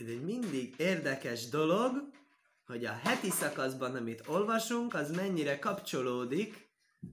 ez egy mindig érdekes dolog, hogy a heti szakaszban, amit olvasunk, az mennyire kapcsolódik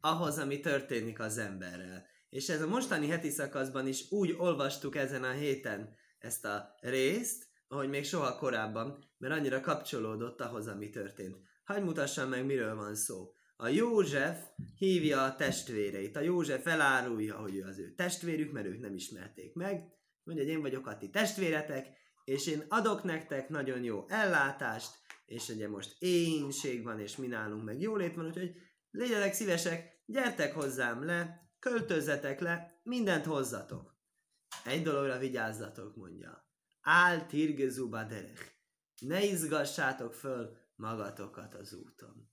ahhoz, ami történik az emberrel. És ez a mostani heti szakaszban is úgy olvastuk ezen a héten ezt a részt, ahogy még soha korábban, mert annyira kapcsolódott ahhoz, ami történt. Hagy mutassam meg, miről van szó. A József hívja a testvéreit. A József elárulja, hogy ő az ő testvérük, mert ők nem ismerték meg. Mondja, hogy én vagyok a ti testvéretek, és én adok nektek nagyon jó ellátást, és ugye most éhínség van, és mi nálunk meg jólét van, úgyhogy legyenek szívesek, gyertek hozzám le, költözzetek le, mindent hozzatok. Egy dologra vigyázzatok, mondja. Áll tirgezuba derech. Ne izgassátok föl magatokat az úton.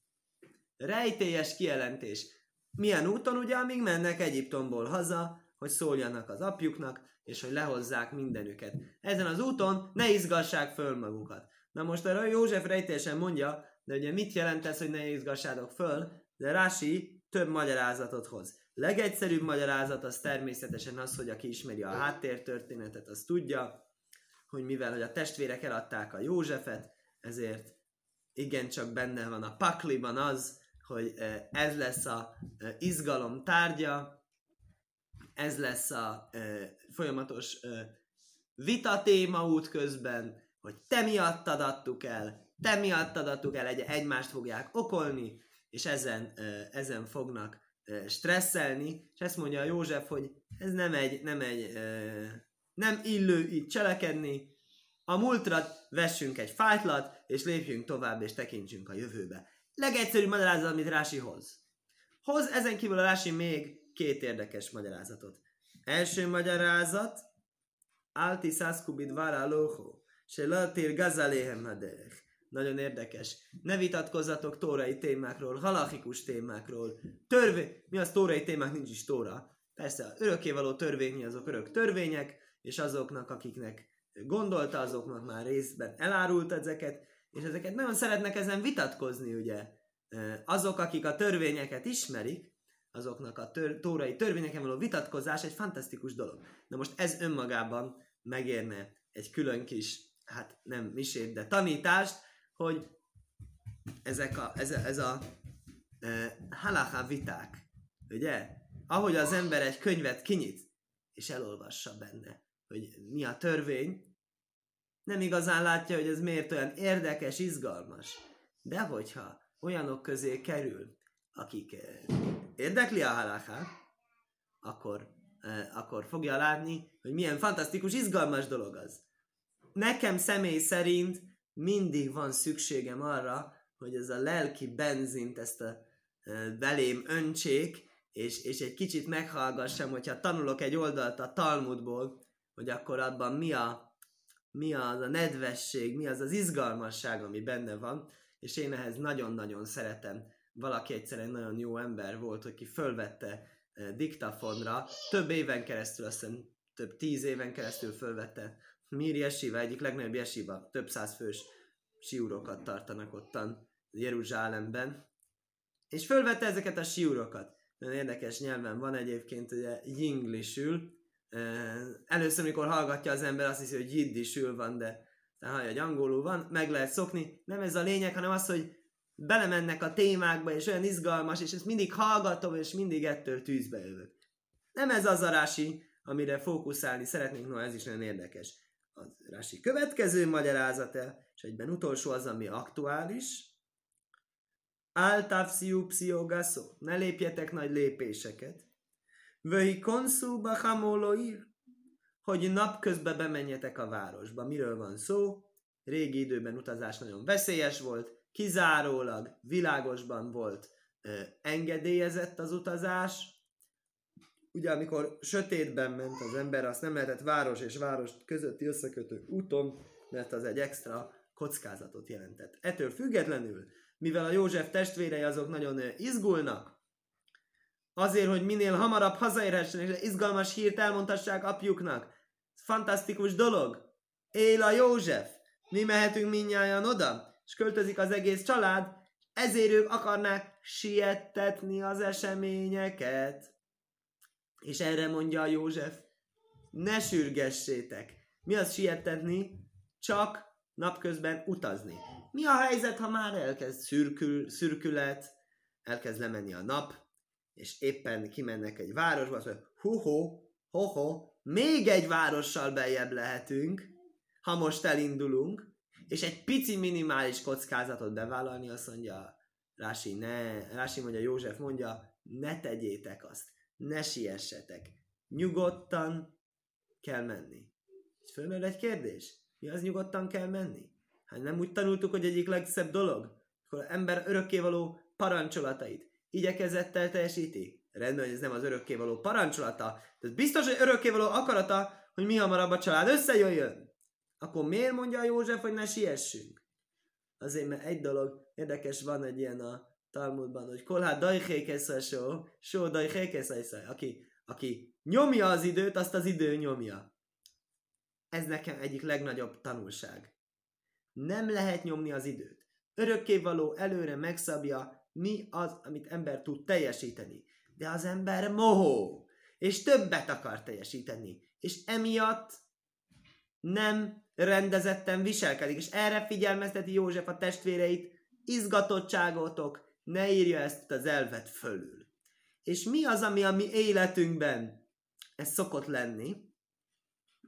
Rejtélyes kijelentés. Milyen úton ugye, amíg mennek Egyiptomból haza, hogy szóljanak az apjuknak, és hogy lehozzák mindenüket. Ezen az úton ne izgassák föl magukat. Na most a József rejtélyesen mondja, de ugye mit jelent ez, hogy ne izgassátok föl, de Rási több magyarázatot hoz. Legegyszerűbb magyarázat az természetesen az, hogy aki ismeri a háttértörténetet, az tudja, hogy mivel hogy a testvérek eladták a Józsefet, ezért igencsak benne van a pakliban az, hogy ez lesz a izgalom tárgya, ez lesz a folyamatos vita téma út közben, hogy te miattad adtuk el, te miattad adtuk el, egy, egymást fogják okolni, és ezen, ezen fognak stresszelni, és ezt mondja a József, hogy ez nem egy, nem egy, nem illő így cselekedni, a múltra vessünk egy fájtlat, és lépjünk tovább, és tekintsünk a jövőbe. Legegyszerűbb magyarázat, amit Rási hoz. Hoz ezen kívül a Rási még két érdekes magyarázatot. Első magyarázat, Alti szászkubid várá lóhó, se laltér gazaléhem haderech. Nagyon érdekes. Ne vitatkozzatok tórai témákról, halachikus témákról. Törvé... Mi az tórai témák? Nincs is tóra. Persze, örökkévaló törvény, azok örök törvények, és azoknak, akiknek gondolta, azoknak már részben elárult ezeket, és ezeket nagyon szeretnek ezen vitatkozni, ugye. Azok, akik a törvényeket ismerik, azoknak a tör, tórai törvényeken való vitatkozás egy fantasztikus dolog. Na most ez önmagában megérne egy külön kis, hát nem misét, de tanítást, hogy ezek a, ez, ez a e, halaká viták, ugye? Ahogy az ember egy könyvet kinyit, és elolvassa benne, hogy mi a törvény, nem igazán látja, hogy ez miért olyan érdekes, izgalmas. De hogyha olyanok közé kerül, akik eh, érdekli a halakát, akkor, eh, akkor fogja látni, hogy milyen fantasztikus, izgalmas dolog az. Nekem személy szerint mindig van szükségem arra, hogy ez a lelki benzint, ezt a eh, belém öntsék, és, és egy kicsit meghallgassam, hogyha tanulok egy oldalt a Talmudból, hogy akkor abban mi a mi az a nedvesség, mi az az izgalmasság, ami benne van, és én ehhez nagyon-nagyon szeretem. Valaki egyszer egy nagyon jó ember volt, aki fölvette eh, diktafonra, több éven keresztül, azt hiszem több tíz éven keresztül fölvette Mir Yeshiva, egyik legnagyobb Yeshiva, több száz fős siúrokat tartanak ottan Jeruzsálemben, és fölvette ezeket a siúrokat. Nagyon érdekes nyelven van egyébként, ugye jinglisül, először, mikor hallgatja az ember, azt hiszi, hogy jiddisül van, de hallja, hogy angolul van, meg lehet szokni. Nem ez a lényeg, hanem az, hogy belemennek a témákba, és olyan izgalmas, és ezt mindig hallgatom, és mindig ettől tűzbe jövök. Nem ez az a rási, amire fókuszálni szeretnénk, no ez is nagyon érdekes. A rási következő magyarázata, és egyben utolsó az, ami aktuális. Altavsziu psziogaszó. Ne lépjetek nagy lépéseket. Vöhi konszúba hamolóír, hogy napközben bemenjetek a városba. Miről van szó? Régi időben utazás nagyon veszélyes volt, kizárólag világosban volt ö, engedélyezett az utazás. Ugye amikor sötétben ment az ember, azt nem lehetett város és város közötti összekötő úton, mert az egy extra kockázatot jelentett. Ettől függetlenül, mivel a József testvérei azok nagyon izgulnak, Azért, hogy minél hamarabb hazaérhessen, és izgalmas hírt elmondhassák apjuknak. Fantasztikus dolog. Él a József. Mi mehetünk minnyáján oda, és költözik az egész család, ezért ők akarnák siettetni az eseményeket. És erre mondja a József, ne sürgessétek. Mi az siettetni? csak napközben utazni. Mi a helyzet, ha már elkezd szürkül, szürkület, elkezd lemenni a nap, és éppen kimennek egy városba, azt mondja, ho-ho, még egy várossal beljebb lehetünk, ha most elindulunk, és egy pici minimális kockázatot bevállalni, azt mondja Rási, ne, Rási mondja, József mondja, ne tegyétek azt, ne siessetek, nyugodtan kell menni. És fölmerül egy kérdés, mi az nyugodtan kell menni? Hát nem úgy tanultuk, hogy egyik legszebb dolog, akkor ember örökkévaló parancsolatait igyekezettel teljesíti. Rendben, hogy ez nem az örökkévaló parancsolata, de biztos, hogy örökkévaló akarata, hogy mi hamarabb a család összejöjjön. Akkor miért mondja a József, hogy ne siessünk? Azért, mert egy dolog, érdekes van egy ilyen a Talmudban, hogy kolhá dajhékesz só, só dajhékesz aki, aki nyomja az időt, azt az idő nyomja. Ez nekem egyik legnagyobb tanulság. Nem lehet nyomni az időt. Örökkévaló előre megszabja, mi az, amit ember tud teljesíteni. De az ember mohó, és többet akar teljesíteni. És emiatt nem rendezetten viselkedik. És erre figyelmezteti József a testvéreit, izgatottságotok, ne írja ezt az elvet fölül. És mi az, ami a mi életünkben ez szokott lenni,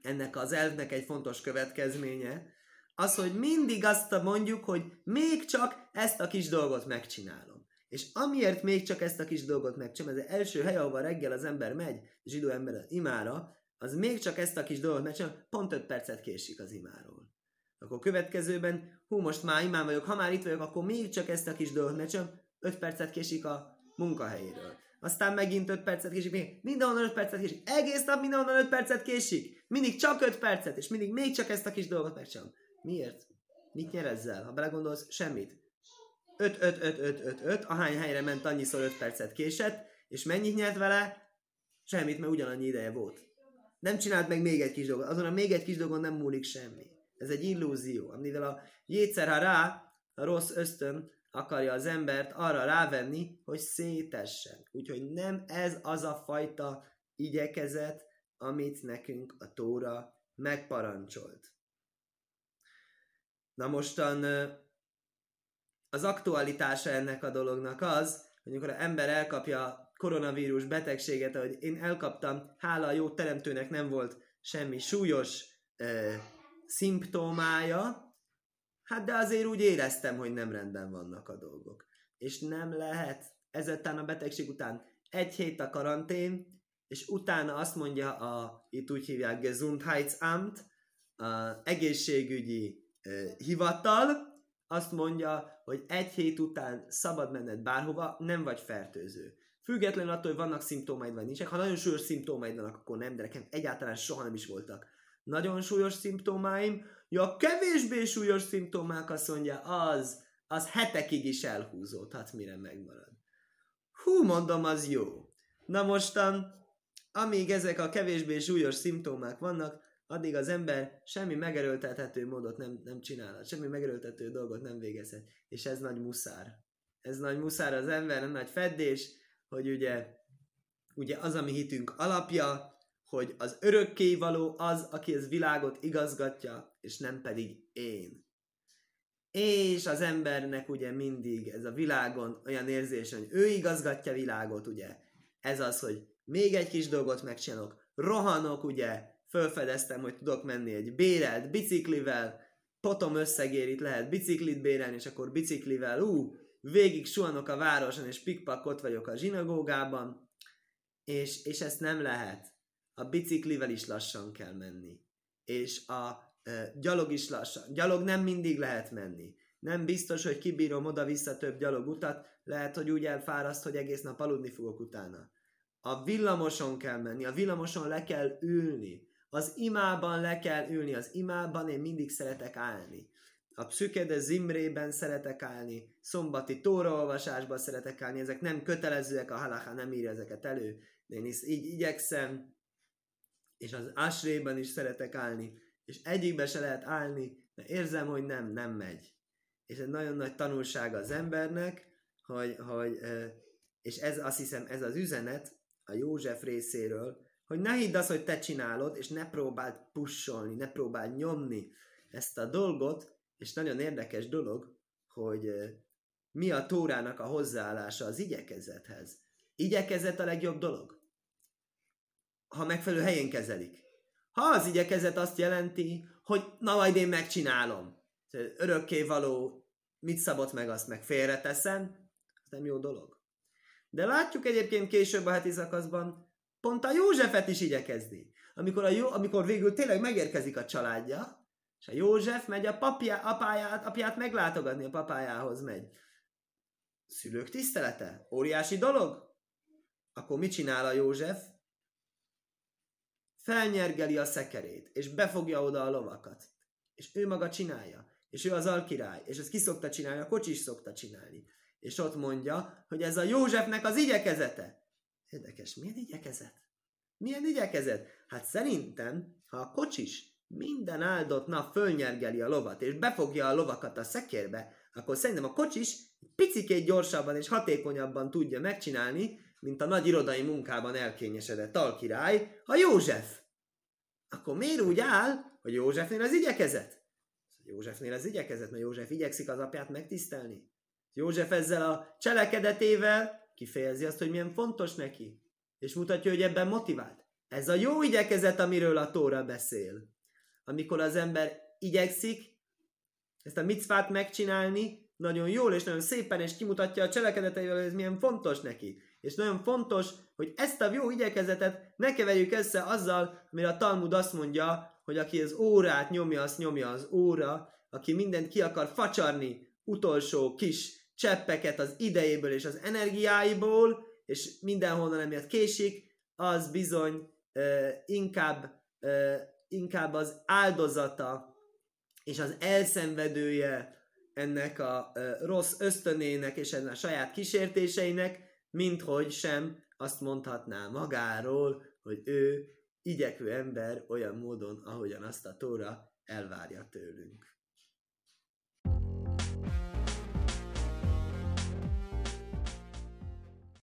ennek az elvnek egy fontos következménye, az, hogy mindig azt mondjuk, hogy még csak ezt a kis dolgot megcsinálom. És amiért még csak ezt a kis dolgot megcsinálom, ez az első hely, ahova reggel az ember megy, zsidó ember imára, az még csak ezt a kis dolgot megcsinál, pont 5 percet késik az imáról. Akkor következőben, hú, most már imám vagyok, ha már itt vagyok, akkor még csak ezt a kis dolgot megcsinálom, 5 percet késik a munkahelyéről. Aztán megint 5 percet késik, még mindenhonnan 5 percet késik. Egész nap mindenhonnan 5 percet késik. Mindig csak 5 percet, és mindig még csak ezt a kis dolgot megcsinálom. Miért? Mit nyer ezzel? Ha belegondolsz, semmit. 5, 5, 5, 5, 5, 5, ahány helyre ment, annyiszor 5 percet késett, és mennyit nyert vele? Semmit, mert ugyanannyi ideje volt. Nem csinált meg még egy kis dolgot. Azon a még egy kis dolgon nem múlik semmi. Ez egy illúzió, amivel a jétszer, ha rá, a rossz ösztön akarja az embert arra rávenni, hogy szétessen. Úgyhogy nem ez az a fajta igyekezet, amit nekünk a Tóra megparancsolt. Na mostan az aktualitása ennek a dolognak az, hogy amikor az ember elkapja koronavírus betegséget, ahogy én elkaptam, hála a jó teremtőnek nem volt semmi súlyos ö, szimptomája, hát de azért úgy éreztem, hogy nem rendben vannak a dolgok. És nem lehet ezután a betegség után egy hét a karantén, és utána azt mondja a, itt úgy hívják Gesundheitsamt, a egészségügyi hivatal azt mondja, hogy egy hét után szabad menned bárhova, nem vagy fertőző. Függetlenül attól, hogy vannak szimptomaid vagy nincsenek. Ha nagyon súlyos szimptomaid vannak, akkor nem, de nekem egyáltalán soha nem is voltak. Nagyon súlyos szimptomáim, ja, kevésbé súlyos szimptomák azt mondja, az, az hetekig is elhúzódhat, mire megmarad. Hú, mondom, az jó. Na mostan, amíg ezek a kevésbé súlyos szimptomák vannak, addig az ember semmi megerőltethető módot nem, nem csinálhat, semmi megerőltető dolgot nem végezhet. És ez nagy muszár. Ez nagy muszár az ember, nagy feddés, hogy ugye, ugye az, ami hitünk alapja, hogy az örökkévaló az, aki az világot igazgatja, és nem pedig én. És az embernek ugye mindig ez a világon olyan érzés, hogy ő igazgatja világot, ugye. Ez az, hogy még egy kis dolgot megcsinálok, rohanok, ugye, Fölfedeztem, hogy tudok menni egy bérelt biciklivel, potom összegérit lehet biciklit bérelni, és akkor biciklivel, ú, végig suhanok a városon, és pikpak ott vagyok a zsinagógában, és, és ezt nem lehet. A biciklivel is lassan kell menni. És a e, gyalog is lassan. Gyalog nem mindig lehet menni. Nem biztos, hogy kibírom oda-vissza több gyalogutat, lehet, hogy úgy elfáraszt, hogy egész nap aludni fogok utána. A villamoson kell menni, a villamoson le kell ülni. Az imában le kell ülni, az imában én mindig szeretek állni. A pszükede zimrében szeretek állni, szombati tóraolvasásban szeretek állni, ezek nem kötelezőek, a halaká nem írja ezeket elő, de én is így igyekszem, és az ásrében is szeretek állni, és egyikbe se lehet állni, mert érzem, hogy nem, nem megy. És ez nagyon nagy tanulság az embernek, hogy, hogy és ez azt hiszem, ez az üzenet a József részéről, hogy ne hidd azt, hogy te csinálod, és ne próbáld pusolni, ne próbáld nyomni, ezt a dolgot, és nagyon érdekes dolog, hogy mi a Tórának a hozzáállása az igyekezethez. Igyekezet a legjobb dolog. Ha megfelelő helyén kezelik. Ha az igyekezet azt jelenti, hogy na majd én megcsinálom. Örökké való, mit szabott meg, azt meg félreteszem, az nem jó dolog. De látjuk egyébként később a heti szakaszban, pont a Józsefet is igyekezni. Amikor, a jó, amikor végül tényleg megérkezik a családja, és a József megy a papja, apáját, apját meglátogatni, a papájához megy. Szülők tisztelete? Óriási dolog? Akkor mit csinál a József? Felnyergeli a szekerét, és befogja oda a lovakat. És ő maga csinálja. És ő az alkirály. És ezt ki szokta csinálni, a kocsi is szokta csinálni. És ott mondja, hogy ez a Józsefnek az igyekezete. Érdekes, milyen igyekezet? Milyen igyekezet? Hát szerintem, ha a kocsis minden áldott nap fölnyergeli a lovat, és befogja a lovakat a szekérbe, akkor szerintem a kocsis picikét gyorsabban és hatékonyabban tudja megcsinálni, mint a nagy irodai munkában elkényesedett alkirály, a József. Akkor miért úgy áll, hogy Józsefnél az igyekezet? Józsefnél az igyekezet, mert József igyekszik az apját megtisztelni. József ezzel a cselekedetével kifejezi azt, hogy milyen fontos neki, és mutatja, hogy ebben motivált. Ez a jó igyekezet, amiről a Tóra beszél. Amikor az ember igyekszik ezt a micvát megcsinálni, nagyon jól és nagyon szépen, és kimutatja a cselekedeteivel, hogy ez milyen fontos neki. És nagyon fontos, hogy ezt a jó igyekezetet ne keverjük össze azzal, mire a Talmud azt mondja, hogy aki az órát nyomja, azt nyomja az óra, aki mindent ki akar facsarni, utolsó kis cseppeket az idejéből és az energiáiból, és mindenhonnan emiatt késik, az bizony uh, inkább, uh, inkább az áldozata és az elszenvedője ennek a rossz ösztönének és ennek a saját kísértéseinek, mint hogy sem azt mondhatná magáról, hogy ő igyekvő ember olyan módon, ahogyan azt a Tóra elvárja tőlünk.